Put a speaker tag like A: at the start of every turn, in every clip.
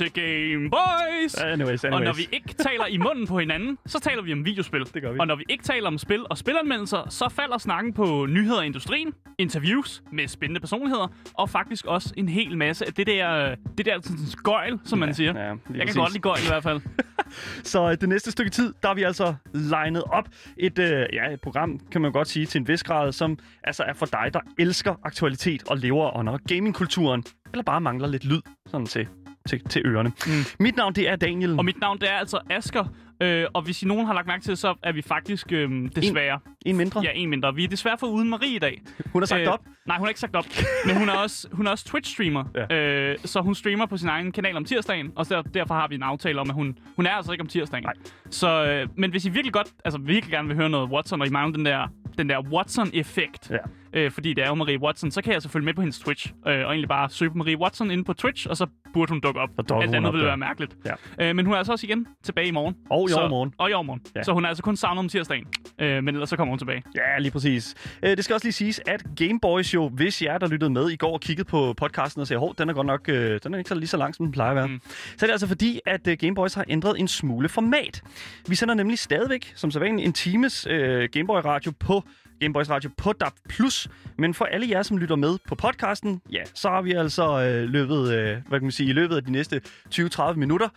A: til Game Boys!
B: Anyways,
A: Og når
B: anyways.
A: vi ikke taler i munden på hinanden, så taler vi om videospil.
B: Det gør vi.
A: Og når vi ikke taler om spil og spilanmeldelser, så falder snakken på nyheder i industrien, interviews med spændende personligheder, og faktisk også en hel masse af det der, det der sådan, gøjl, som man siger.
B: ja,
A: Jeg kan godt lide gøjl i hvert fald.
B: Så øh, det næste stykke tid, der er vi altså legnet op et, øh, ja, et program, kan man godt sige, til en vis grad, som altså er for dig, der elsker aktualitet og lever under gamingkulturen, eller bare mangler lidt lyd sådan til, til, til ørerne. Mm. Mit navn, det er Daniel.
A: Og mit navn, det er altså Asker. Øh, og hvis I nogen har lagt mærke til, så er vi faktisk øh, desværre...
B: En mindre.
A: Ja, en mindre. Vi er desværre for uden Marie i dag.
B: Hun har sagt op.
A: Nej, hun har ikke sagt op. Men hun er også, hun er også Twitch-streamer.
B: Ja.
A: Øh, så hun streamer på sin egen kanal om tirsdagen. Og der, derfor har vi en aftale om, at hun, hun er altså ikke om tirsdagen.
B: Nej.
A: Så, øh, men hvis I virkelig godt, altså virkelig gerne vil høre noget Watson, og I mangler den der, den der Watson-effekt,
B: Ja.
A: øh, fordi det er jo Marie Watson, så kan jeg selvfølgelig med på hendes Twitch. Øh, og egentlig bare søge på Marie Watson inde på Twitch, og så burde hun dukke op.
B: Så dukker
A: Alt
B: hun
A: andet
B: op
A: ville
B: der.
A: være mærkeligt.
B: Ja.
A: Øh, men hun er altså også igen tilbage i morgen.
B: Og i
A: så,
B: overmorgen.
A: Og i overmorgen.
B: Ja.
A: Så hun er altså kun savnet om tirsdagen. Øh, men ellers så kommer hun tilbage.
B: Ja, lige præcis. Øh, det skal også lige siges, at Gameboys jo, hvis jer, der lyttede med i går og kiggede på podcasten og sagde, hov, den er godt nok øh, den er ikke så lige så lang, som den plejer at være. Mm. Så er det altså fordi, at øh, Gameboys har ændret en smule format. Vi sender nemlig stadigvæk, som så vanligt, en times øh, Gameboy-radio på Gameboys Radio på DAB+. Men for alle jer, som lytter med på podcasten, ja, så har vi altså øh, løbet, øh, hvad kan man sige, i løbet af de næste 20-30 minutter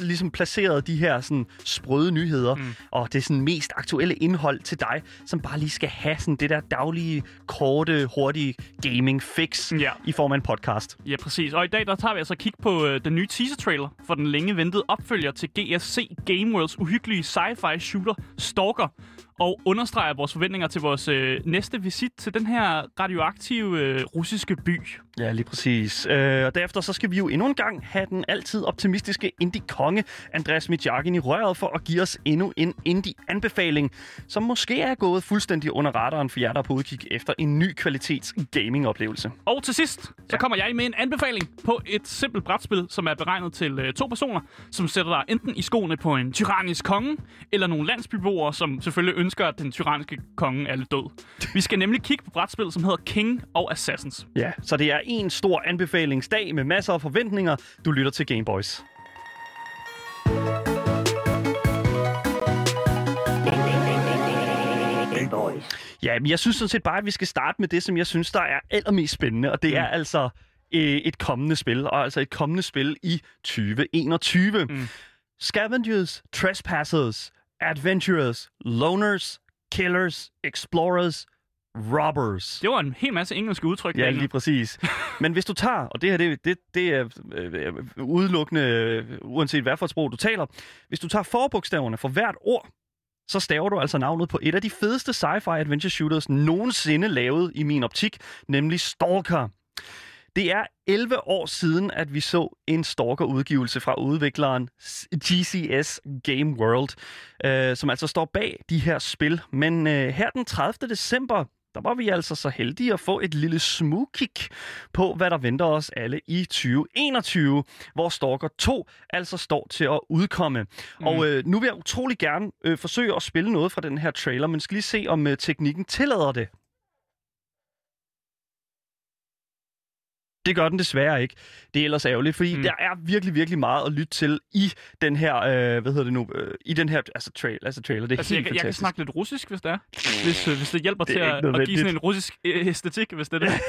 B: ligesom placeret de her sådan sprøde nyheder, mm. og det sådan mest aktuelle indhold til dig, som bare lige skal have sådan det der daglige, korte, hurtige gaming fix
A: Ja.
B: i form af en podcast.
A: Ja, præcis. Og i dag der tager vi altså kig på øh, den nye teaser-trailer for den længe ventede opfølger til GSC Game Worlds uhyggelige sci-fi shooter Stalker, og understreger vores forventninger til vores øh, næste visit til den her radioaktive øh, russiske by.
B: Ja, lige præcis. Øh, og derefter så skal vi jo endnu en gang have den altid optimistiske indie-konge Andreas Mitjakin i røret for at give os endnu en indie-anbefaling, som måske er gået fuldstændig under radaren for jer, der er på udkig efter en ny kvalitets gaming-oplevelse.
A: Og til sidst, så
B: Ja.
A: kommer jeg med en anbefaling på et simpelt brætspil, som er beregnet til øh, to personer, som sætter dig enten i skoene på en tyrannisk konge, eller nogle landsbyboere, som selvfølgelig ønsker, at den tyranniske konge er lidt død. Vi skal nemlig kigge på brætspil, som hedder King og Assassins.
B: Ja, så det er en stor anbefalingsdag med masser af forventninger. Du lytter til Gameboys.
C: Gameboys.
B: Ja, men jeg synes sådan set bare, at vi skal starte med det, som jeg synes, der er allermest spændende, og det mm. er altså øh, et kommende spil, og altså et kommende spil i 2021. Mm. Scavengers, Trespassers, Adventurers, Loners, Killers, Explorers, Robbers.
A: Det var en hel masse engelske udtryk.
B: Ja, lige præcis. Men hvis du tager, og det her det, det, det er øh, udelukkende, øh, uanset hvad for et sprog du taler, hvis du tager forbogstaverne for hvert ord, så staver du altså navnet på et af de fedeste sci-fi adventure shooters nogensinde lavet i min optik, nemlig Stalker. Det er 11 år siden, at vi så en Stalker-udgivelse fra udvikleren GCS Game World, øh, som altså står bag de her spil. Men øh, her den 30. december, der var vi altså så heldige at få et lille smugkig på, hvad der venter os alle i 2021, hvor Stalker 2 altså står til at udkomme. Mm. Og øh, nu vil jeg utrolig gerne øh, forsøge at spille noget fra den her trailer, men skal lige se, om øh, teknikken tillader det. Det gør den desværre ikke. Det er ellers ærgerligt, fordi mm. Der er virkelig, virkelig meget at lytte til i den her, øh, hvad hedder det nu, øh, i den her, altså, trail, altså trailer. Det er
A: Altså,
B: helt
A: jeg, jeg kan
B: fantastisk.
A: snakke lidt russisk, hvis det er. Hvis, øh, hvis det hjælper
B: Det
A: til at, at give sådan en russisk øh, æstetik, hvis det er det.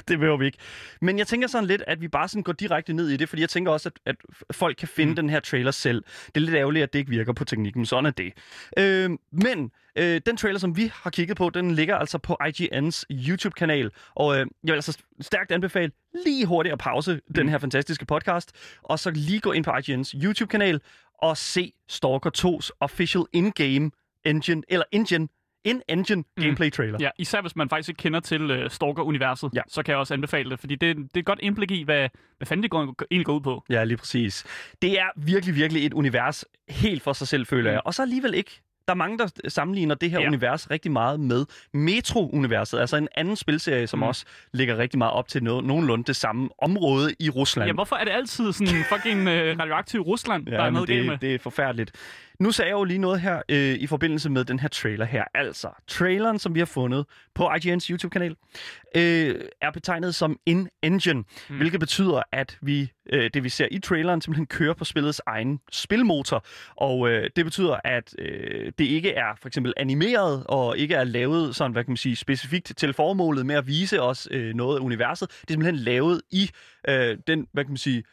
B: det behøver vi ikke. Men jeg tænker sådan lidt, at vi bare sådan går direkte ned i det, fordi jeg tænker også, at, at folk kan finde mm. den her trailer selv. Det er lidt ærgerligt, at det ikke virker på teknikken, sådan er det. Øh, men øh, den trailer, som vi har kigget på, den ligger altså på IGN's YouTube-kanal, og øh, jeg vil altså stærkt anbefale lige hurtigt at pause mm. den her fantastiske podcast, og så lige gå ind på IGN's YouTube-kanal og se Stalker 2's official in-game engine, eller engine, in-engine gameplay trailer.
A: Ja, især hvis man faktisk ikke kender til uh, Stalker-universet,
B: Ja.
A: så kan jeg også anbefale det, fordi det, det er et godt indblik i, hvad, hvad fanden det går, egentlig går ud på.
B: Ja, lige præcis. Det er virkelig, virkelig et univers helt for sig selv, føler
A: Mm.
B: jeg. Og så alligevel ikke. der er mange, der sammenligner det her
A: Ja.
B: ja. univers rigtig meget med Metro-universet, altså en anden spilserie, som
A: Mm.
B: mm. også ligger rigtig meget op til no- nogenlunde det samme område i Rusland.
A: Ja, hvorfor er det altid sådan fucking øh, radioaktiv Rusland, der er noget med?
B: det, det er forfærdeligt. Nu sagde jeg jo lige noget her øh, i forbindelse med den her trailer her. Altså, traileren, som vi har fundet på IGN's YouTube-kanal, øh, er betegnet som in-engine,
A: Mm.
B: mm. hvilket betyder, at vi øh, det vi ser i traileren simpelthen kører på spillets egen spilmotor. Og øh, det betyder, at øh, det ikke er for eksempel animeret og ikke er lavet sådan, hvad kan man sige, specifikt til formålet med at vise os øh, noget af universet. Det er simpelthen lavet i øh, den, hvad kan man sige, øh,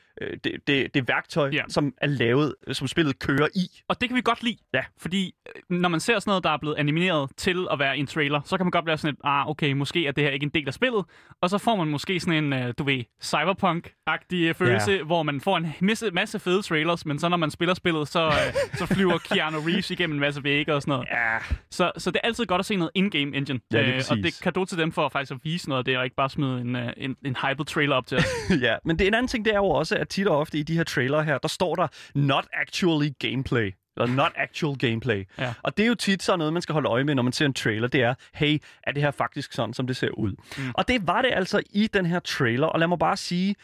B: det, det, det værktøj,
A: Ja.
B: ja. som er lavet, øh, som spillet kører i.
A: Og det kan vi godt lide.
B: Ja.
A: Fordi øh, når man ser sådan noget, der er blevet animeret til at være en trailer, så kan man godt være sådan et, ah, okay, måske er det her ikke en del af spillet. Og så får man måske sådan en, øh, du ved, cyberpunk-agtig øh, følelse, yeah. hvor man får en masse, masse fede trailers, men så når man spiller spillet, så, øh, så flyver Keanu Reeves igennem en masse vægge og sådan noget.
B: Ja,
A: Så, så det er altid godt at se noget in-game engine.
B: Ja, lige
A: og det kan du til dem for faktisk at vise noget af det, og ikke bare smide en, øh, en, en hyped trailer op til os.
B: ja. Men det en anden ting, det er jo også, at tit og ofte i de her trailer her, der står der not actually gameplay. Eller not actual gameplay.
A: Ja.
B: Og det er jo tit sådan noget, man skal holde øje med, når man ser en trailer. Det er, hey, er det her faktisk sådan, som det ser ud?
A: Mm.
B: Og det var det altså i den her trailer. Og lad mig bare sige,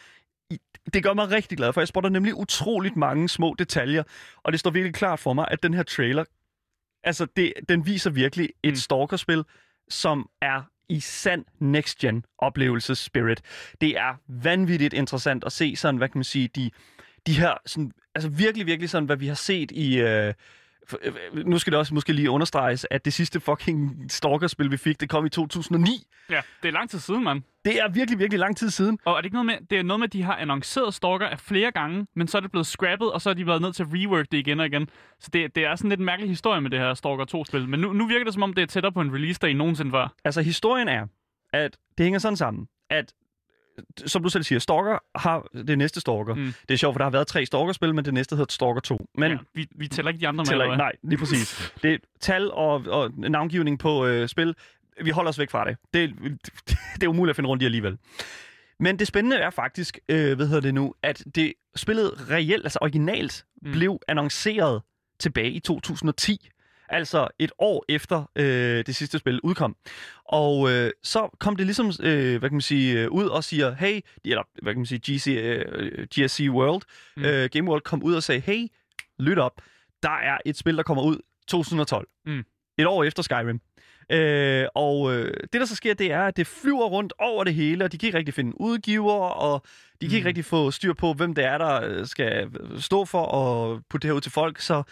B: det gør mig rigtig glad, for jeg spotter nemlig utroligt mange små detaljer. Og det står virkelig klart for mig, at den her trailer, altså det, den viser virkelig et
A: mm.
B: stalkerspil, som er i sand next-gen oplevelsesspirit. Det er vanvittigt interessant at se sådan, hvad kan man sige, de, de her, sådan, altså virkelig, virkelig sådan, hvad vi har set i... Øh, øh, nu skal det også måske lige understreges, at det sidste fucking stalkerspil, vi fik, det kom i 2009.
A: ja, det er lang tid siden, mand.
B: Det er virkelig, virkelig lang tid siden.
A: Og er det ikke noget med, det er noget med, at de har annonceret Stalker af flere gange, men så er det blevet scrappet, og så har de været nødt til at rework det igen og igen. Så det, det er sådan lidt en mærkelig historie med det her Stalker 2-spil. Men nu, nu virker det som om, det er tættere på en release, der end nogensinde før.
B: Altså, historien er, at det hænger sådan sammen, at som du selv siger, Stalker har det næste Stalker.
A: Mm.
B: Det er sjovt, for der har været tre Stalker-spil, men det næste hedder Stalker 2. Men
A: ja, vi, vi tæller ikke de andre med, eller?
B: Nej, lige præcis. Det er tal og, og navngivning på øh, spil. Vi holder os væk fra det. det. Det er umuligt at finde rundt i alligevel. Men det spændende er faktisk, øh, hvad hedder det nu, at det spillet reelt, altså originalt,
A: mm.
B: blev annonceret tilbage i 2010. Altså et år efter øh, det sidste spil udkom. Og øh, så kom det ligesom, øh, hvad kan man sige, øh, ud og siger, hey, eller hvad kan man sige, GC, øh, GSC World,
A: Mm.
B: øh, Game World kom ud og sagde, hey, lyt op, der er et spil, der kommer ud 2012.
A: Mm.
B: Et år efter Skyrim. Øh, og øh, det, der så sker, det er, at det flyver rundt over det hele, og de kan ikke rigtig finde udgiver, og de kan
A: Mm.
B: ikke rigtig få styr på, hvem det er, der øh, skal stå for og putte det her ud til folk. Så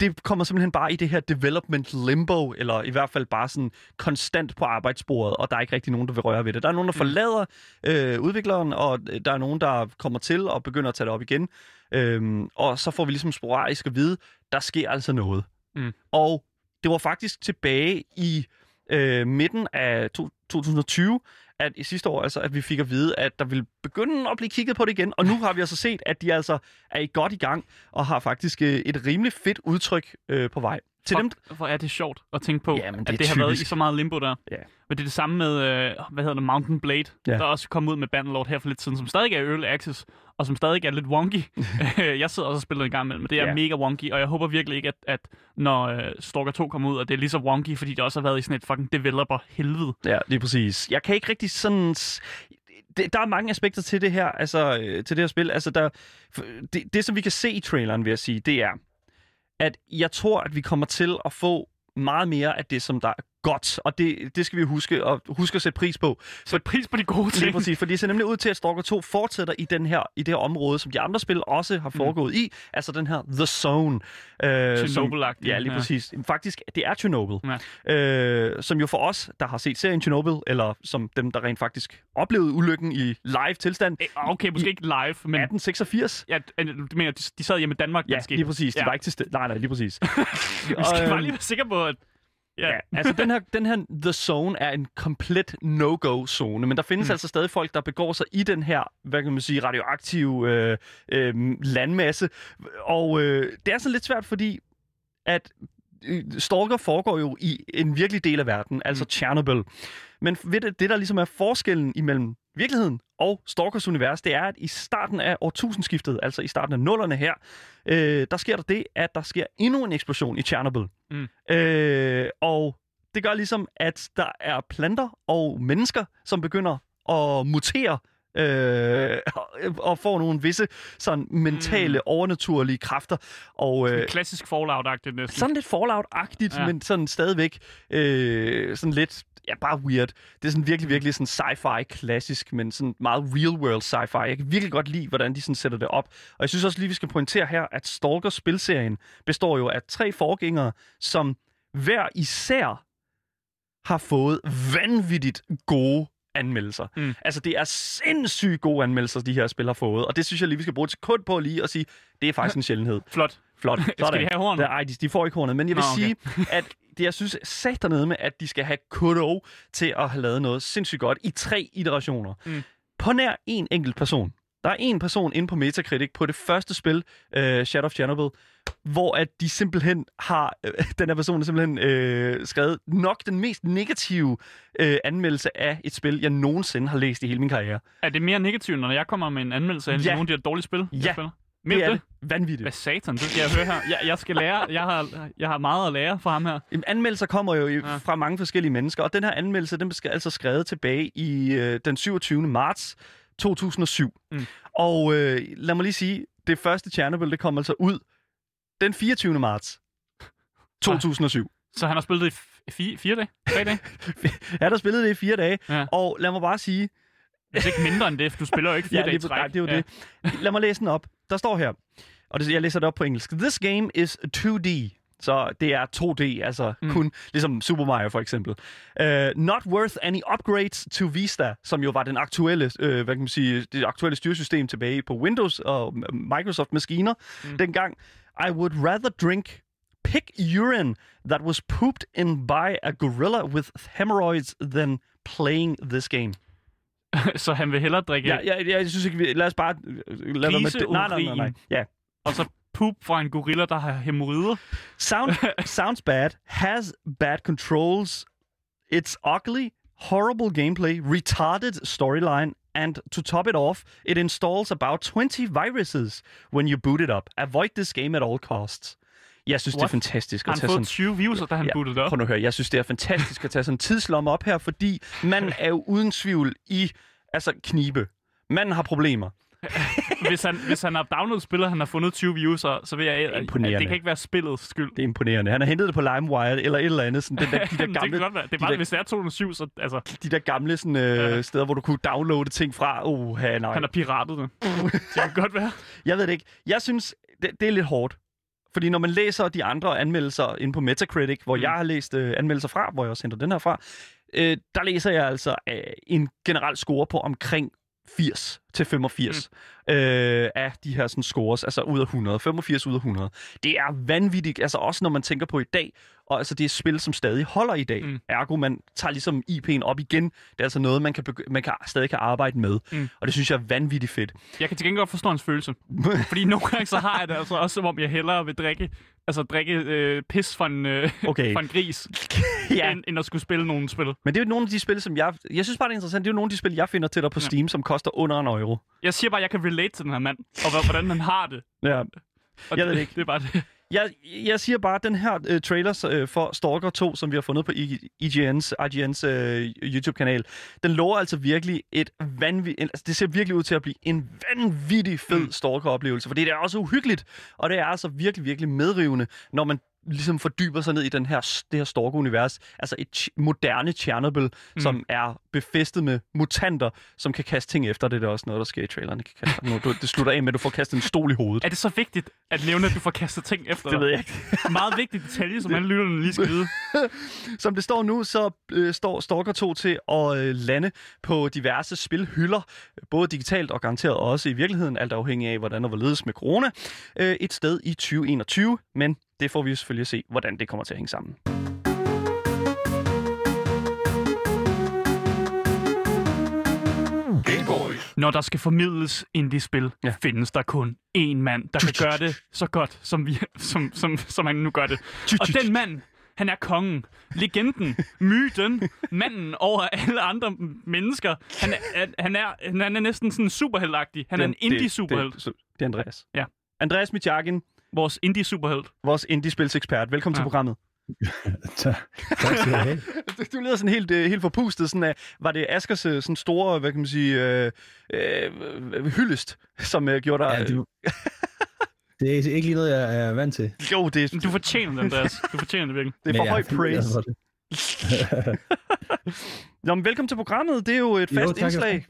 B: det kommer simpelthen bare i det her development limbo, eller i hvert fald bare sådan konstant på arbejdsbordet, og der er ikke rigtig nogen, der vil røre ved det. Der er nogen, der
A: Mm.
B: forlader øh, udvikleren, og der er nogen, der kommer til og begynder at tage det op igen. Øhm, og så får vi ligesom sporadisk at vide, der sker altså noget.
A: Mm.
B: Og det var faktisk tilbage i øh, midten af to, 2020, at i sidste år, altså, at vi fik at vide, at der ville begynde at blive kigget på det igen. Og nu har vi altså set, at de altså er i godt i gang, og har faktisk øh, et rimelig fedt udtryk øh, på vej. Til dem,
A: Fuck, hvor er det sjovt at tænke på,
B: Jamen, det
A: at det har været i
B: typisk.
A: så meget limbo der.
B: Ja.
A: Men det er det samme med, øh, hvad hedder det, Mountain Blade,
B: Ja.
A: der også kom ud med Bannerlord her for lidt siden, som stadig er Early Access, og som stadig er lidt wonky. jeg sidder også og spiller en gang imellem, men det er
B: Ja.
A: mega wonky, og jeg håber virkelig ikke, at, at når øh, Stalker 2 kommer ud, at det er lige så wonky, fordi det også har været i sådan et fucking developer-helvede.
B: Ja, lige præcis. Jeg kan ikke rigtig sådan... Det, der er mange aspekter til det her, altså øh, til det her spil. Altså, der, det, det, som vi kan se i traileren, vil jeg sige, det er, at jeg tror, at vi kommer til at få meget mere af det, som der er godt. Og det, det skal vi huske og huske at sætte pris på.
A: Så et pris på de gode
B: Lige
A: ting.
B: præcis, for det ser nemlig ud til, at Stalker 2 fortsætter i, den her, i det her område, som de andre spil også har foregået mm. i. Altså den her The Zone. Øh, som-
A: Chernobyl-agtig,
B: Ja, lige
A: ja.
B: præcis. Faktisk, det er Chernobyl.
A: Ja.
B: Øh, som jo for os, der har set serien Chernobyl, eller som dem, der rent faktisk oplevede ulykken i live tilstand,
A: Eh, Okay, måske ikke live, men
B: 1886.
A: ja, du mener, de, sad hjemme i Danmark, da
B: Ja, lige præcis. De
A: Ja.
B: var ikke til sted. Nej, nej, lige præcis.
A: Vi skal
B: Og,
A: bare
B: øhm,
A: lige være sikre på, at... Ja,
B: Ja, altså den her, den her The Zone er en komplet no-go-zone, men der findes
A: Mm.
B: altså stadig folk, der begår sig i den her, hvad kan man sige, radioaktive øh, øh, landmasse. Og øh, det er sådan lidt svært, fordi at øh, Stalker foregår jo i en virkelig del af verden, altså
A: Mm.
B: Chernobyl. Men ved det, det, der ligesom er forskellen imellem virkeligheden og Stalkers univers, det er, at i starten af årtusindskiftet, altså i starten af nullerne her, øh, der sker der det, at der sker endnu en eksplosion i Chernobyl.
A: Mm.
B: Øh, og det gør ligesom, at der er planter og mennesker, som begynder at mutere øh, og- får nogle visse sådan mentale,
A: Mm.
B: overnaturlige kræfter. Og, øh,
A: klassisk Fallout-agtigt næsten.
B: sådan lidt Fallout-agtigt, ja. Men sådan stadigvæk øh, sådan lidt, ja, bare weird. Det er sådan virkelig, virkelig sådan sci-fi klassisk, men sådan meget real-world sci-fi. Jeg kan virkelig godt lide, hvordan de sådan sætter det op. Og jeg synes også lige, vi skal pointere her, at Stalker-spilserien består jo af tre forgængere, som hver især har fået vanvittigt gode anmeldelser.
A: Mm.
B: Altså, det er sindssygt gode anmeldelser, de her spil har fået. Og det synes jeg lige, vi skal bruge et sekund på lige at sige, det er faktisk en sjældenhed.
A: Flot.
B: Flot.
A: Skal de have hornet?
B: Nej, de, de får ikke hornet. Men jeg vil
A: Nå, okay.
B: sige, at det, jeg synes sat dernede med, at de skal have kudo til at have lavet noget sindssygt godt i tre iterationer.
A: Mm.
B: På nær en enkelt person. Der er en person inde på Metacritic på det første spil, uh, Shadow of Chernobyl, hvor at de simpelthen har, øh, den her person har simpelthen øh, skrevet nok den mest negative øh, anmeldelse af et spil, jeg nogensinde har læst i hele min karriere.
A: Er det mere negativt, når jeg kommer med en anmeldelse af
B: Ja.
A: nogle af de her dårlige spil, jeg
B: Ja.
A: spiller? Mere
B: Det er
A: det?
B: det. Vanvittigt.
A: Hvad satan, det skal jeg høre her. Jeg, jeg skal lære. Jeg har, jeg har meget at lære fra ham her.
B: Jamen, anmeldelser kommer jo i-
A: Ja.
B: fra mange forskellige mennesker, og den her anmeldelse, den blev altså skrevet tilbage i øh, den 27. marts 2007.
A: Mm.
B: Og øh, lad mig lige sige, det første Chernobyl, det kom altså ud den 24. marts 2007.
A: Så han har spillet det i fire, fire dage? Tre dage?
B: Ja, der spillede det i fire dage,
A: Ja.
B: og lad mig bare sige,
A: Hvis ikke mindre end det, for du spiller jo ikke fire
B: ja,
A: dage træk.
B: nej, det er jo
A: ja.
B: det. Lad mig læse den op. Der står her, og det, jeg læser det op på engelsk. This game is 2D. Så det er 2D, altså mm. Kun ligesom Super Mario for eksempel. Uh, not worth any upgrades to Vista, som jo var den aktuelle, uh, hvad kan man sige, det aktuelle styresystem tilbage på Windows og Microsoft maskiner mm. dengang. I would rather drink pig urine that was pooped in by a gorilla with hemorrhoids than playing this game.
A: så han vil hellere drikke
B: Ja, ja, ja jeg synes ikke, vi, lad os bare øh, lade være med. Nej, nej, nej, nej. Ja.
A: og så poop fra en gorilla, der har hemorrider.
B: Sound, sounds bad, has bad controls, it's ugly, horrible gameplay, retarded storyline, and to top it off, it installs about 20 viruses when you boot it up. Avoid this game at all costs. Jeg synes, det er
A: What?
B: fantastisk at
A: han
B: tage sådan...
A: 20 views, da han
B: Ja,
A: bootede op?
B: Prøv nu at høre, jeg synes, det er fantastisk at tage sådan en tidslomme op her, fordi man er jo uden tvivl i altså knibe. Manden har problemer.
A: hvis, han, hvis han har downloadet spillet, han har fundet 20 views, så, så vil jeg... At
B: Imponerende.
A: det kan ikke være spillets skyld.
B: Det er imponerende. Han har hentet det på LimeWire eller et eller andet. Sådan den der, de der
A: det kan
B: gamle,
A: godt være. Det er
B: de
A: bare,
B: der-
A: hvis det er 207, så altså,
B: de der gamle sådan, øh,
A: Ja.
B: steder, hvor du kunne downloade ting fra. Oh, nej.
A: han har piratet det. det kan godt være.
B: Jeg ved det ikke. Jeg synes, det, det er lidt hårdt. Fordi når man læser de andre anmeldelser inde på Metacritic, hvor. Mm. jeg har læst øh, anmeldelser fra, hvor jeg også henter den her fra, øh, der læser jeg altså øh, en generel score på omkring 80 til 85 mm. øh, af de her sådan, scores, altså ud af 100, 85 ud af 100. Det er vanvittigt, altså også når man tænker på i dag, og altså det er spil, som stadig holder i dag. Mm. Ergo, man tager ligesom IP'en op igen. Det er altså noget, man, kan man kan, stadig kan arbejde med.
A: Mm.
B: Og det synes jeg er vanvittigt fedt.
A: Jeg kan til gengæld godt forstå hans følelse. Fordi nogle gange så har jeg det altså også, som om jeg hellere vil drikke, altså drikke øh, pis fra en, øh,
B: Okay.
A: fra en gris,
B: ja.
A: end, end at skulle spille nogle spil.
B: Men det er jo nogle af de spil, som jeg... Jeg synes bare, det er interessant. Det er jo nogle af de spil, jeg finder til dig på
A: Ja.
B: Steam, som koster under en euro.
A: Jeg siger bare, at jeg kan relate til den her mand, og hvordan han har det.
B: Ja.
A: Og
B: Jeg ved
A: det,
B: ikke.
A: Det er bare det.
B: Jeg, jeg siger bare, at den her uh, trailer uh, for Stalker 2, som vi har fundet på IGN's, IGN's uh, YouTube-kanal, den lover altså virkelig et vanvittigt... Altså, det ser virkelig ud til at blive en vanvittig fed mm. Stalker-oplevelse, fordi det er også uhyggeligt, og det er altså virkelig, virkelig medrivende, når man ligesom fordyber sig ned i den her, det her Stalker-univers. Altså et moderne Chernobyl, mm. som er befæstet med mutanter, som kan kaste ting efter. Det er da også noget, der sker i traileren. Kan kaste, nu, du, det slutter af med, at du får kastet en stol i hovedet.
A: Er det så vigtigt at nævne, at du får kastet ting efter
B: Det ved jeg ikke.
A: Meget vigtig detalje, som alle lytterne lige skal vide.
B: Som det står nu, så øh, står Stalker 2 til at øh, lande på diverse spilhylder, både digitalt og garanteret også i virkeligheden, alt afhængig af, hvordan der var ledes med corona, øh, et sted i 2021, men det får vi selvfølgelig at se, hvordan det kommer til at hænge sammen.
C: Game Boys.
A: Når der skal formidles indie-spil,
B: Ja.
A: findes der kun én mand, der kan gøre det så godt, som, vi, som, som, som han nu gør det. Og den mand, han er kongen, legenden, myten, manden over alle andre mennesker. Han er, han er, han er næsten sådan superheldagtig. Han er en
B: Det- det-. Det, det er Andreas.
A: Ja.
B: Andreas Mitjakin,
A: Vores indie-superhelt.
B: vores indie-spilsekspert. Velkommen ja. til programmet.
C: Tak, tak skal du have.
B: Du, lyder sådan helt, øh, helt forpustet. Sådan, uh, var det Askers øh, sådan store, hvad kan man sige, øh, øh, hyldest, som øh, gjorde dig...
C: Ja, det, det er ikke lige noget, jeg er vant til.
B: Jo, det er,
A: Du fortjener det, Andreas. Du fortjener det virkelig.
B: det er for
C: jeg
B: høj praise.
C: for det.
B: Nå, men velkommen til programmet. Det er jo et
C: Jo,
B: fast
C: tak,
B: indslag.
C: tak.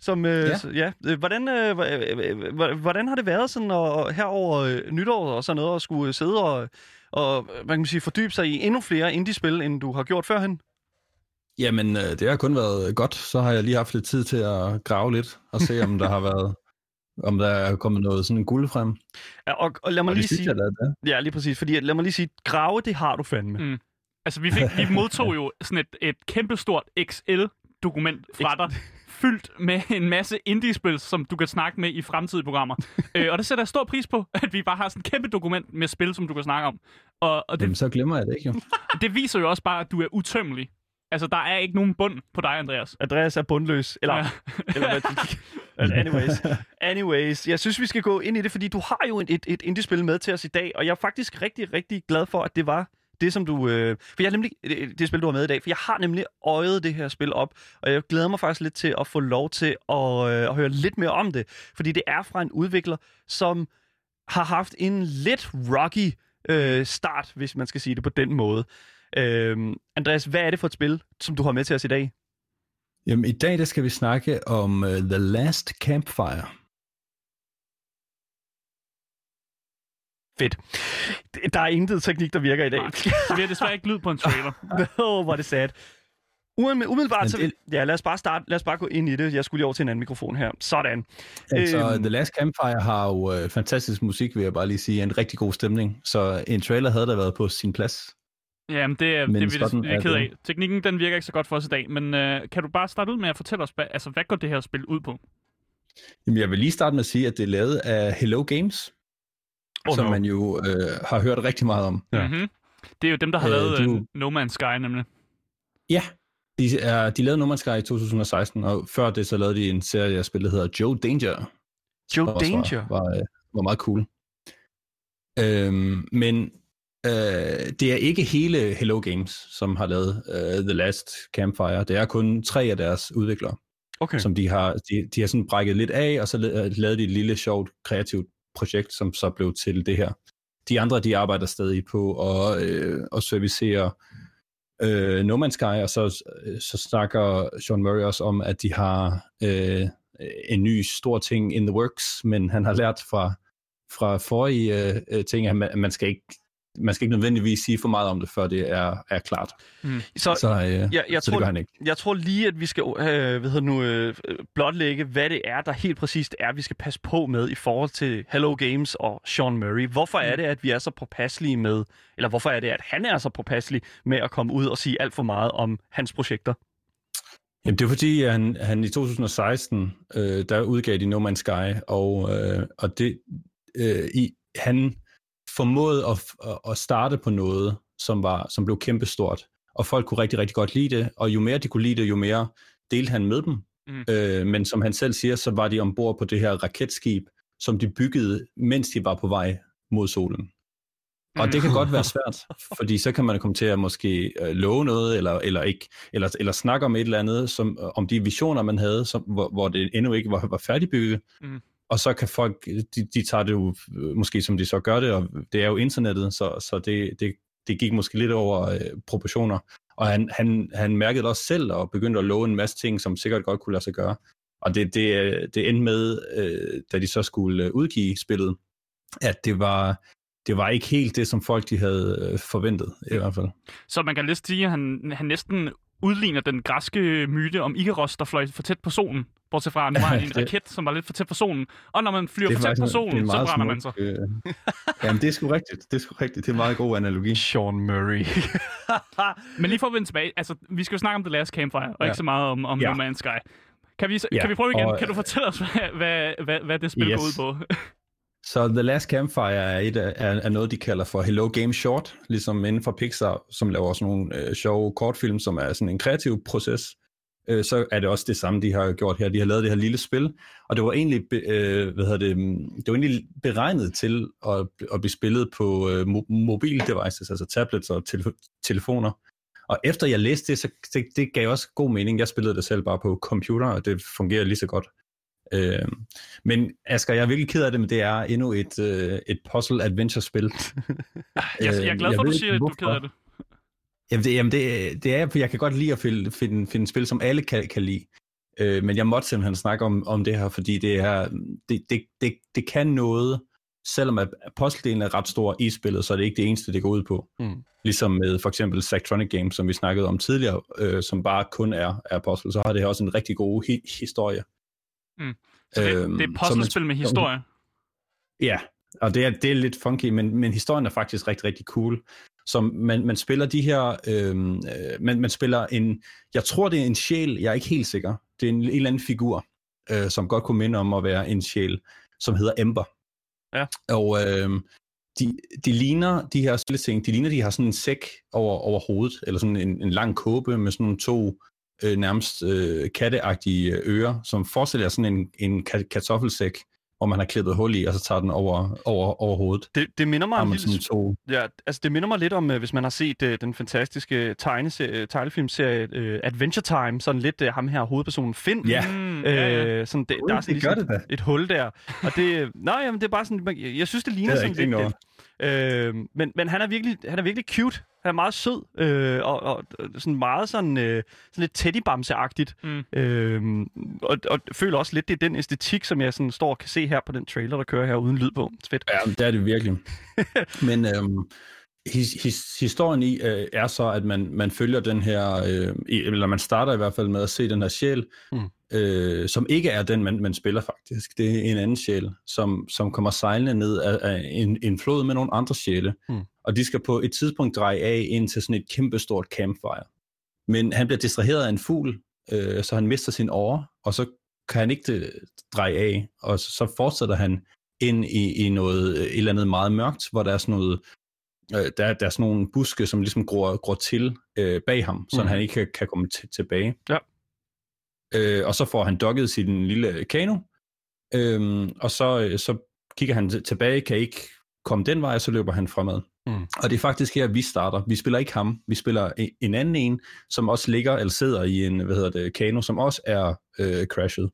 B: Som, øh,
C: Ja.
B: ja. ja øh, hvordan, øh, øh, hva- hvordan har det været sådan at, her over øh, nytår og sådan noget, at skulle sidde og, og hvad kan man sige, fordybe sig i endnu flere indie-spil, end du har gjort førhen?
C: Jamen, øh, det har kun været godt. Så har jeg lige haft lidt tid til at grave lidt og se, om der har været om der er kommet noget sådan en guld frem.
B: Ja, og, og lad mig
C: Og
B: lige sige...
C: jeg, det.
B: Ja, lige præcis. Fordi at- lad mig lige sige, grave, det har du fandme.
A: Mm. Altså, vi, fik, vi modtog jo sådan et, et kæmpestort XL-dokument fra dig, fyldt med en masse indie-spil, som du kan snakke med i fremtidige programmer. øh, og det sætter jeg stor pris på, at vi bare har sådan et kæmpe dokument med spil, som du kan snakke om. Og, og
C: Jamen,
A: det,
C: så glemmer jeg det ikke, jo.
A: det viser jo også bare, at du er utømmelig. Altså, der er ikke nogen bund på dig, Andreas.
B: Andreas er bundløs. Eller,
A: Ja.
B: eller hvad, anyways. anyways, jeg synes, vi skal gå ind i det, fordi du har jo et, et, et indie-spil med til os i dag, og jeg er faktisk rigtig, rigtig glad for, at det var det, som du... Øh, for jeg har nemlig... Det, det spil, du har med i dag, for jeg har nemlig øjet det her spil op, og jeg glæder mig faktisk lidt til at få lov til at, øh, at høre lidt mere om det, fordi det er fra en udvikler, som har haft en lidt rocky øh, start, hvis man skal sige det på den måde. Øh, Andreas, hvad er det for et spil, som du har med til os i dag?
C: Jamen, i dag der skal vi snakke om uh, The Last Campfire.
B: Fedt. Det- Der er intet teknik, der virker i dag.
A: Nej. Så vi har desværre ikke lyd på en trailer.
B: Åh, hvor er det sad. Umiddel- Umiddelbart,
C: Men
B: så,
C: det-
B: ja, lad os bare starte. Lad os bare gå ind i det. Jeg skulle lige over til en anden mikrofon her. Sådan.
C: Altså,
B: Øhm.
C: The Last Campfire har jo uh, fantastisk musik, vil jeg bare lige sige. En rigtig god stemning. Så en trailer havde der været på sin plads.
A: Jamen, det er,
C: Men
A: det er vi
C: sådan
A: lidt
C: er
A: ked af.
C: det.
A: Teknikken, den virker ikke så godt for os i dag, men øh, kan du bare starte ud med at fortælle os, hvad, altså, hvad går det her spil ud på?
C: Jamen, jeg vil lige starte med at sige, at det er lavet af Hello Games,
B: Oh,
C: som
B: no.
C: man jo øh, har hørt rigtig meget om.
B: Ja.
A: Mm-hmm. Det er jo dem, der har
C: Øh,
A: lavet
C: de
A: øh,
C: jo-
A: No Man's Sky, nemlig.
C: Ja, de, er, de lavede No Man's Sky i 2016, og før det så lavede de en serie af spil, der hedder Joe Danger.
B: Joe Danger.
C: Var, var, øh, var meget cool. Øhm, men øh, det er ikke hele Hello Games, som har lavet øh, The Last Campfire. Det er kun tre af deres udviklere,
B: Okay.
C: som de har, de, de har sådan brækket lidt af, og så la- lavede de et lille, sjovt, kreativt projekt, som så blev til det her. De andre, de arbejder stadig på at, øh, at servicere øh, No Man's Sky, og så, øh, så snakker Sean Murray også om, at de har øh, en ny stor ting in the works, men han har lært fra, fra forrige øh, ting, at man, man skal ikke man skal ikke nødvendigvis sige for meget om det, før det er, er klart.
B: Så,
C: Så, øh,
B: jeg, jeg,
C: så
B: tror,
C: det gør han ikke.
B: jeg tror lige, at vi skal øh, hvad hedder nu, øh, blotlægge, hvad det er, der helt præcist er, vi skal passe på med i forhold til Hello Games og Sean Murray. Hvorfor er det, at vi er så påpasselige med, eller hvorfor er det, at han er så påpasselig med at komme ud og sige alt for meget om hans projekter?
C: Jamen, det er fordi, at han, han i 2016, øh, der udgav de No Man's Sky, og, øh, og det, øh, i, han formåede at, at starte på noget, som, var, som blev kæmpestort, og folk kunne rigtig, rigtig godt lide det, og jo mere de kunne lide det, jo mere delte han med dem.
A: Mm.
C: Øh, men som han selv siger, så var de ombord på det her raketskib, som de byggede, mens de var på vej mod solen. Og det kan godt være svært, fordi så kan man komme til at måske øh, love noget, eller, eller ikke, eller, eller snakke om et eller andet, som, øh, om de visioner, man havde, som, hvor, hvor det endnu ikke var, var færdigbygget.
A: Mm.
C: Og så kan folk, de, de tager det jo øh, måske, som de så gør det, og det er jo internettet, så, så det, det, det gik måske lidt over øh, proportioner. Og han, han, han mærkede det også selv, og begyndte at love en masse ting, som sikkert godt kunne lade sig gøre. Og det, det, det endte med, øh, da de så skulle øh, udgive spillet, at det var, det var ikke helt det, som folk de havde øh, forventet, i hvert fald.
A: Så man kan næsten sige, at han, han næsten udligner den græske myte om Ikaros, der fløj for tæt på solen. Bortset fra, at nu var han en
C: Det-
A: raket, som var lidt for tæt på solen. Og når man flyver
C: er
A: for tæt på solen,
C: en
A: så brænder man sig.
C: smuk, Øh... Jamen, det er sgu rigtigt. Det er sgu rigtigt. Det er en meget god analogi.
B: Sean Murray.
A: Men lige for at vende tilbage, altså, vi skal jo snakke om The Last Campfire, og
C: Ja.
A: ikke så meget om, om
C: Ja.
A: No Man's Sky. Kan vi,
C: Ja,
A: kan vi prøve igen?
C: og-
A: kan du fortælle os, hvad, hvad, hvad, hvad det spil
C: Yes.
A: går ud på?
C: Så The Last Campfire er, et af, er, er noget, de kalder for Hello Game Short, ligesom inden for Pixar, som laver sådan nogle øh, sjove kortfilm, som er sådan en kreativ proces. Øh, så er det også det samme, de har gjort her. De har lavet det her lille spil, og det var egentlig, øh, hvad hedder det, mm, det var egentlig beregnet til at, at blive spillet på øh, mo- mobil devices, altså tablets og tele- telefoner. Og efter jeg læste det, så det, det gav også god mening. Jeg spillede det selv bare på computer, og det fungerer lige så godt. Øh, men Asger, jeg er virkelig ked af det, men det er endnu et, øh, et puzzle-adventure-spil.
A: Jeg, jeg er glad
C: jeg
A: for, at du siger, at du er ked af det.
C: Jamen, det, jamen det, det er, for jeg kan godt lide at finde, finde, finde spil, som alle kan, kan lide. Øh, men jeg måtte simpelthen snakke om, om det her, fordi det, er, det, det, det, det kan noget, selvom at puzzle-delen er ret stor i spillet, så er det ikke det eneste, det går ud på.
B: Mm.
C: Ligesom med for eksempel Zachtronic Games, som vi snakkede om tidligere, øh, som bare kun er, er puzzle, så har det her også en rigtig god hi- historie.
A: Så det,
C: Øhm,
A: det er et
C: man-
A: med historie.
C: Ja, og det er, det er lidt funky, men, men historien er faktisk rigtig, rigtig cool. Så man, man spiller de her, øhm, øh, man, man spiller en, jeg tror det er en sjæl, jeg er ikke helt sikker. Det er en, en eller anden figur, øh, som godt kunne minde om at være en sjæl, som hedder Ember.
B: Ja.
C: Og øh, de, de ligner, de her spilleting, de ligner, de har sådan en sæk over, over hovedet, eller sådan en, en lang kåbe med sådan nogle to øh, nærmest øh, katteagtige ører, som forestiller sådan en, en ka- kartoffelsæk, hvor man har klippet hul i, og så tager den over, over, over hovedet.
B: Det, det minder mig
C: man
B: lille
C: to
B: Ja, altså det minder mig lidt om, øh, hvis man har set øh, den fantastiske tegneserie, tegnefilmserie øh, Adventure Time, sådan lidt øh, ham her, hovedpersonen Finn.
C: Ja.
A: Mm,
B: Øh,
A: ja, ja.
B: sådan, det,
C: Ui,
B: der er sådan
C: det gør
B: ligesom
C: det da.
B: et hul der. Og det, nej, jamen, det er bare sådan, jeg, jeg synes, det ligner
C: Det
B: sådan lidt. Øh, men, men han er virkelig, han er virkelig cute. Han er meget sød, øh, og, og, og sådan meget sådan, øh, sådan lidt teddybamse-agtigt.
A: Mm.
B: Øh, og, og føler også lidt, det er den æstetik, som jeg sådan står og kan se her på den trailer, der kører her uden lyd på. Fedt.
C: Ja, det er det virkelig. Men øhm, his, his, historien i øh, er så, at man, man følger den her, øh, eller man starter i hvert fald med at se den her sjæl,
B: Mm.
C: Øh, som ikke er den, man, man spiller faktisk. Det er en anden sjæl, som, som kommer sejlende ned af, af en, en flod med nogle andre sjæle.
B: Mm.
C: Og de skal på et tidspunkt dreje af ind til sådan et kæmpestort campfire. Men han bliver distraheret af en fugl, øh, så han mister sin åre, og så kan han ikke øh, dreje af, og så, så fortsætter han ind i, i noget, øh, et eller andet meget mørkt, hvor der er sådan noget, øh, der, der er sådan nogle buske, som ligesom gror, gror til øh, bag ham, så
B: Mhm.
C: han ikke kan, kan komme t- tilbage.
B: Ja.
C: Øh, og så får han dokket sin lille kano, øh, og så, øh, så kigger han tilbage, kan ikke komme den vej, og så løber han fremad.
B: Mm.
C: Og det er faktisk her, vi starter. Vi spiller ikke ham, vi spiller en- en anden en, som også ligger eller sidder i en, hvad hedder det, kano, som også er øh, crashet.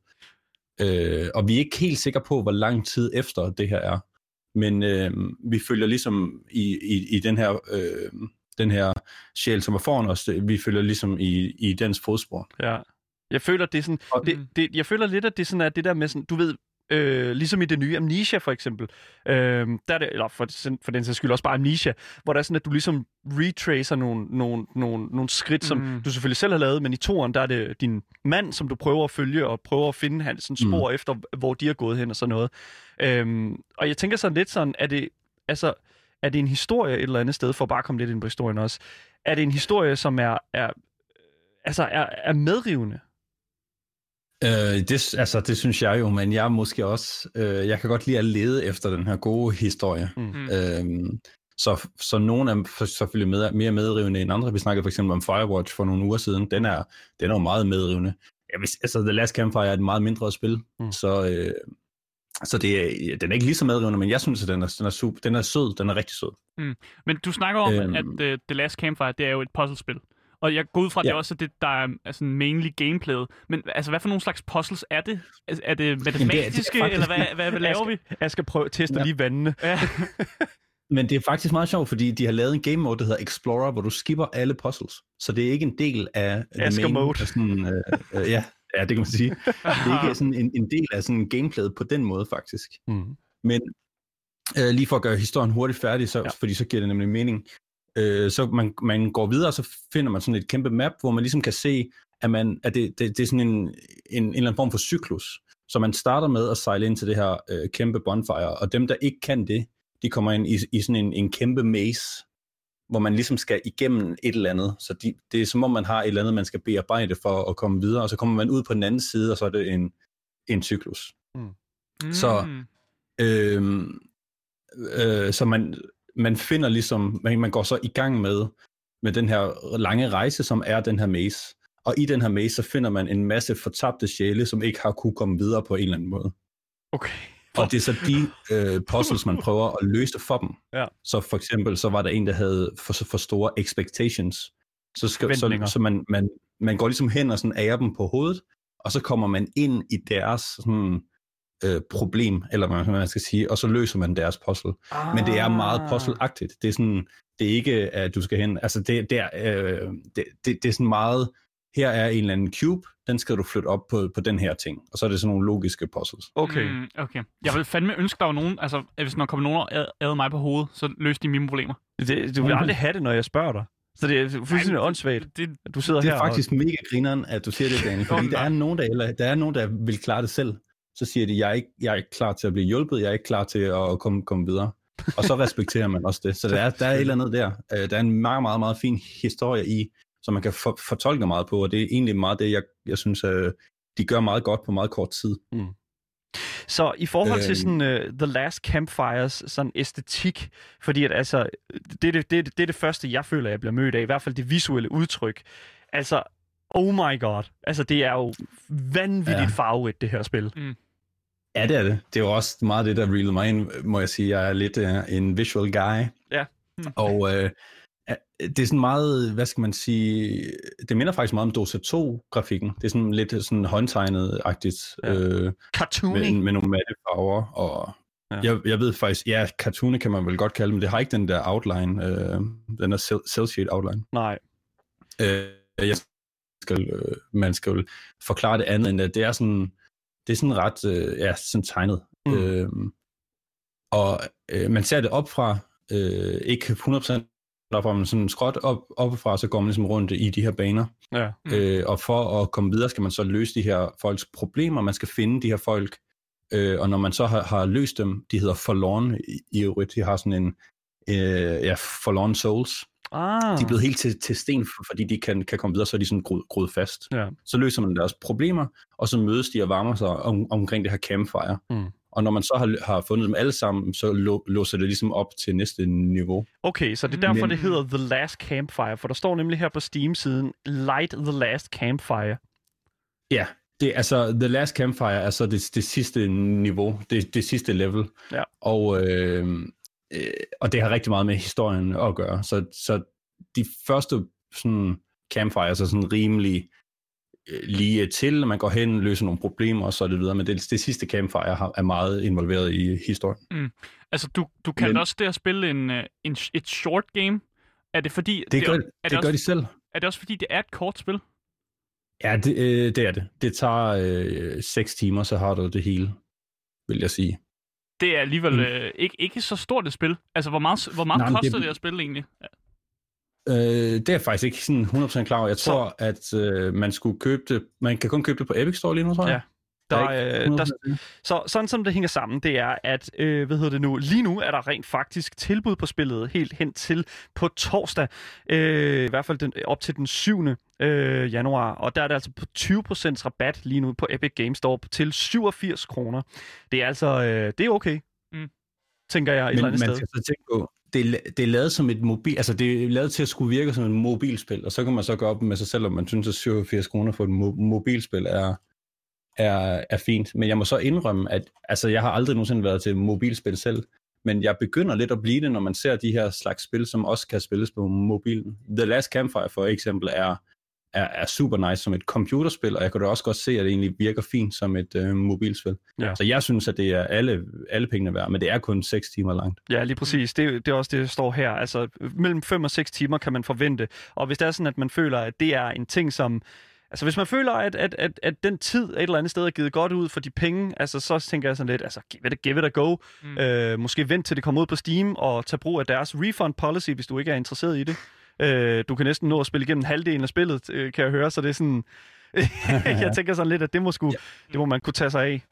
C: Øh, og vi er ikke helt sikre på, hvor lang tid efter det her er. Men øh, vi følger ligesom i, i, i den her øh, den her sjæl, som er foran os, vi følger ligesom i, i dens fodspor.
B: Ja. Jeg føler, det er sådan,
C: Og-
B: det, det, jeg føler lidt, at det sådan er det der med sådan, du ved, øh, ligesom i det nye Amnesia for eksempel, øh, der er det, eller for, for den sags skyld også bare Amnesia, hvor der er sådan, at du ligesom retracer nogle, nogle, nogle, nogle skridt, som
A: Mm.
B: du selvfølgelig selv har lavet, men i toren, der er det din mand, som du prøver at følge, og prøver at finde hans sådan, spor mm. efter, hvor de er gået hen og sådan noget. Øhm, og jeg tænker sådan lidt sådan, er det, altså, er det en historie et eller andet sted, for at bare komme lidt ind på historien også, er det en historie, som er, er altså er, er medrivende?
C: Øh, det, altså, det synes jeg jo, men jeg måske også, øh, jeg kan godt lide at lede efter den her gode historie.
B: Mm.
A: Mm.
C: Øhm, så, så nogle er selvfølgelig med, mere medrivende end andre. Vi snakkede for eksempel om Firewatch for nogle uger siden. Den er, den er jo meget medrivende. Jeg vil, altså, The Last Campfire er et meget mindre spil,
B: Mm.
C: mm. så, øh, så det er, den er ikke lige så medrivende, men jeg synes, at den er, den er, super, den er sød. Den er rigtig sød.
A: Men du snakker om,
C: Øhm.
A: at uh, The Last Campfire, det er jo et puzzlespil. Og jeg går ud fra, at det
C: Ja.
A: er også det, der er altså, mainly gameplayet. Men altså, hvad for nogle slags puzzles er det? Altså, Er det matematiske,
C: faktisk-
A: eller hvad, hvad, hvad laver vi?
B: Jeg skal prøve at teste ja. Lige vandene.
A: Ja.
C: Men det er faktisk meget sjovt, fordi de har lavet en game mode, der hedder Explorer, hvor du skipper alle puzzles. Så det er ikke en del af the
B: Asger
C: main-
B: mode.
C: af sådan, øh, øh, ja, ja, det kan man sige. Det er ikke sådan en, en del af sådan gameplayet på den måde, faktisk.
B: Mm.
C: Men øh, lige for at gøre historien hurtigt færdig, så,
B: ja.
C: fordi så giver det nemlig mening. Øh, så man, man går videre, og så finder man sådan et kæmpe map, hvor man ligesom kan se, at, man, at det, det, det er sådan en, en, en eller anden form for cyklus. Så man starter med at sejle ind til det her øh, kæmpe bonfire, og dem, der ikke kan det, de kommer ind i, i sådan en, en kæmpe maze, hvor man ligesom skal igennem et eller andet. Så de, det er som om, man har et eller andet, man skal bearbejde for at komme videre, og så kommer man ud på den anden side, og så er det en, en cyklus.
A: Mm.
C: Så, øh, øh, så man, man finder ligesom, man, man går så i gang med, med den her lange rejse, som er den her maze. Og i den her maze, så finder man en masse fortabte sjæle, som ikke har kunne komme videre på en eller anden måde.
B: Okay.
C: Og det er så de øh, puzzles, man prøver at løse for dem.
B: Ja.
C: Så for eksempel, så var der en, der havde for, for store expectations. Så, skal, så, så man, man, man går ligesom hen og sådan ærer dem på hovedet, og så kommer man ind i deres sådan, øh, problem, eller hvad man skal sige, og så løser man deres puzzle.
B: Ah.
C: Men det er meget puzzle-agtigt. Det er sådan, det er ikke, at du skal hen, altså det, det, er, øh, det, det, det er sådan meget, her er en eller anden cube, den skal du flytte op på, på den her ting. Og så er det sådan nogle logiske puzzles.
B: Okay.
A: Mm, okay. Jeg vil fandme ønske, der var nogen, altså at hvis der kommer nogen og ad- mig på hovedet, så løste de mine problemer.
B: Det, du vil aldrig have det, når jeg spørger dig. Så det er fuldstændig
A: Ej,
B: åndssvagt,
A: Det,
B: at du sidder
C: Det
B: her
C: er faktisk mega grineren, at du siger det, Daniel, fordi der er, nogen, der, eller, der er nogen, der vil klare det selv. Så siger de, jeg er ikke, jeg er ikke klar til at blive hjulpet, jeg er ikke klar til at komme, komme videre. Og så respekterer man også det. Så der er, der er et eller andet der. Øh, Der er en meget, meget, meget fin historie i, som man kan for, fortolke meget på, og det er egentlig meget det, jeg, jeg synes, øh, de gør meget godt på meget kort tid.
B: Så i forhold til
C: Øhm.
B: sådan uh, The Last Campfires sådan æstetik, fordi at altså, det er det, det, det, det er det første, jeg føler, jeg bliver mødt af, i hvert fald det visuelle udtryk. Altså, oh my god. Altså, det er jo vanvittigt ja. Farverigt, det her spil.
C: Ja, det er det. Det er jo også meget det, der reelede mig ind, må jeg sige. Jeg er lidt uh, en visual guy.
B: Ja.
C: Og øh, det er sådan meget, hvad skal man sige, det minder faktisk meget om Dota 2-grafikken. Det er sådan lidt sådan håndtegnet-agtigt,
B: Ja.
C: øh,
B: Cartoony.
C: med, med nogle matte farver. Og
B: Ja.
C: jeg, jeg ved faktisk, ja, cartoon kan man vel godt kalde, men det har ikke den der outline, øh, den der cel- cel shade outline.
B: Nej.
C: Øh, jeg skal, øh, man skal jo forklare det andet, end at det er sådan, det er sådan ret, øh, ja, sådan tegnet.
B: Mm.
C: Øh, og øh, man ser det op fra, øh, ikke 100% opfra, men sådan skråt op, oppefra, så går man ligesom rundt i de her baner.
B: Ja.
A: Mm.
C: Øh, og for at komme videre, skal man så løse de her folks problemer. Man skal finde de her folk, øh, og når man så har, har løst dem, de hedder Forlorn i, i øvrigt, de har sådan en, øh, ja, Forlorn Souls.
B: Ah.
C: De er blevet helt til, til sten, for- fordi de kan, kan komme videre, så er de sådan groet, groet fast.
B: Ja.
C: Så løser man deres problemer, og så mødes de og varmer sig om, omkring det her campfire.
B: Mm.
C: Og når man så har, har fundet dem alle sammen, så lå, låser det ligesom op til næste niveau.
B: Okay, så det er derfor,
C: Men-
B: det hedder The Last Campfire, for der står nemlig her på Steam-siden, Light the Last Campfire.
C: Ja, det er altså, The Last Campfire er så det, det sidste niveau, det, det sidste level.
B: Ja.
C: Og, øh, øh, og det har rigtig meget med historien at gøre. Så, så de første sådan, campfires er sådan rimelig øh, lige til, man går hen, løser nogle problemer og så det videre. Men det, det sidste campfire har, er meget involveret i historien.
A: altså, du, du kaldte
C: Men-
A: også det at spille en, øh, en, et short game. Er det fordi...
C: Det, gør,
A: er
C: det,
A: det
C: det
A: også,
C: gør de selv.
A: Er det også fordi, det er et kort spil?
C: Ja, det, øh, det er det. Det tager øh, 6 timer, så har du det hele, vil jeg sige.
A: Det er alligevel
C: Mm.
A: øh, ikke, ikke så stort et spil. Altså, hvor meget, hvor meget
C: Nej,
A: koster det...
C: det-
A: at spille egentlig?
C: Øh, det er jeg faktisk ikke sådan 100% klar over. Jeg
B: Så-
C: tror, at øh, man skulle købe det... Man kan kun købe det på Epic Store lige nu, tror jeg.
B: Ja. Der,
C: er
B: øh, der,
C: 100% sikker.
B: Så sådan som det hænger sammen, det er, at øh, hvad hedder det nu, lige nu er der rent faktisk tilbud på spillet helt hen til på torsdag, øh, i hvert fald den, op til den 7. Øh, januar, og der er det altså på 20% rabat lige nu på Epic Games Store til 87 kroner. Det er altså, øh, det er okay,
A: Mm.
B: tænker jeg et
C: Men
B: eller
C: man
B: andet sted.
C: skal så tænke på, det er, det er lavet som et mobil... Altså, det er lavet til at skulle virke som et mobilspil, og så kan man så gå op med sig selv, om man synes, at 87 kroner for et mo- mobilspil er, er, er fint. Men jeg må så indrømme, at altså, jeg har aldrig nogensinde været til mobilspil selv, men jeg begynder lidt at blive det, når man ser de her slags spil, som også kan spilles på mobilen. The Last Campfire for eksempel er, er, er super nice som et computerspil, og jeg kan da også godt se, at det egentlig virker fint som et øh, mobilspil.
B: Ja.
C: Så jeg synes, at det er alle, alle pengene værd, men det er kun 6 timer langt.
B: Ja, lige præcis. Det, det er også det, der står her. Altså, mellem 5 og 6 timer kan man forvente. Og hvis det er sådan, at man føler, at det er en ting, som... Altså, hvis man føler, at, at, at, at den tid et eller andet sted er givet godt ud for de penge, altså, så tænker jeg sådan lidt, altså, give it, give it a go. Mm. Øh, måske vent til det kommer ud på Steam, og tage brug af deres refund policy, hvis du ikke er interesseret i det. Øh, du kan næsten nå at spille igennem halvdelen af spillet, øh, kan jeg høre, så det er sådan... jeg tænker sådan lidt, at det må, sgu, det må man kunne tage sig af.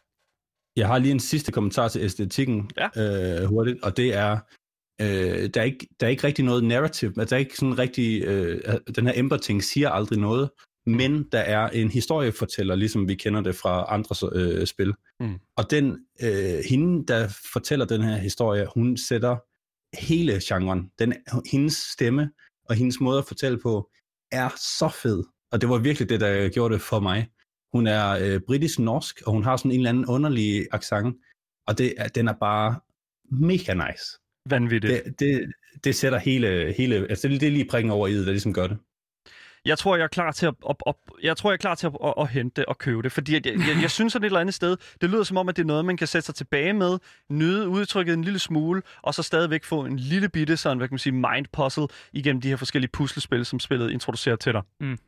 C: Jeg har lige en sidste kommentar til æstetikken
B: Ja.
C: øh, hurtigt, og det er, øh, der, er ikke, der er ikke rigtig noget narrative, altså, der er ikke sådan rigtig, øh, den her Ember-ting siger aldrig noget, men der er en historiefortæller, ligesom vi kender det fra andre øh, spil. Mm. Og den, øh, hende, der fortæller den her historie, hun sætter hele genren. Den, hendes stemme og hendes måde at fortælle på er så fed. Og det var virkelig det, der gjorde det for mig. Hun er øh, britisk-norsk, og hun har sådan en eller anden underlig accent, og det, den er bare mega nice.
B: Vanvittigt.
C: Det, det, det sætter hele, hele altså det, det er lige prikken over i det, der ligesom gør det.
B: Jeg tror, jeg er klar til at, op, op, jeg tror, jeg er klar til at, at, at hente og købe det, fordi jeg, jeg, jeg synes sådan et eller andet sted, det lyder som om, at det er noget, man kan sætte sig tilbage med, nyde udtrykket en lille smule, og så stadigvæk få en lille bitte sådan, hvad kan man sige, mind puzzle igennem de her forskellige puslespil, som spillet introducerer til dig. Mm.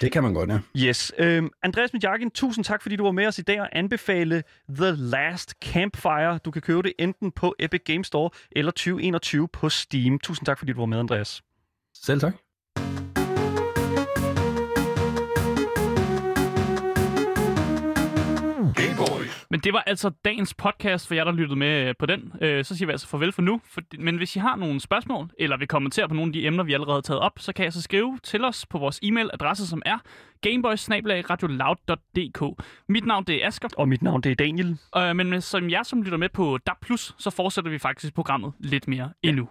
C: Det kan man godt, ja.
B: Yes. Øhm, Andreas Midjakin, tusind tak, fordi du var med os i dag og anbefale The Last Campfire. Du kan købe det enten på Epic Games Store eller 2021 på Steam. Tusind tak, fordi du var med, Andreas.
C: Selv tak.
A: Men det var altså dagens podcast for jer, der lyttede med øh, på den. Øh, så siger vi altså farvel for nu. Men hvis I har nogle spørgsmål, eller vil kommentere på nogle af de emner, vi allerede har taget op, så kan jeg så skrive til os på vores e-mailadresse, som er gameboys Mit navn det er Asker.
B: Og mit navn det er Daniel.
A: Øh, men som jer, som lytter med på DAB+, så fortsætter vi faktisk programmet lidt mere endnu.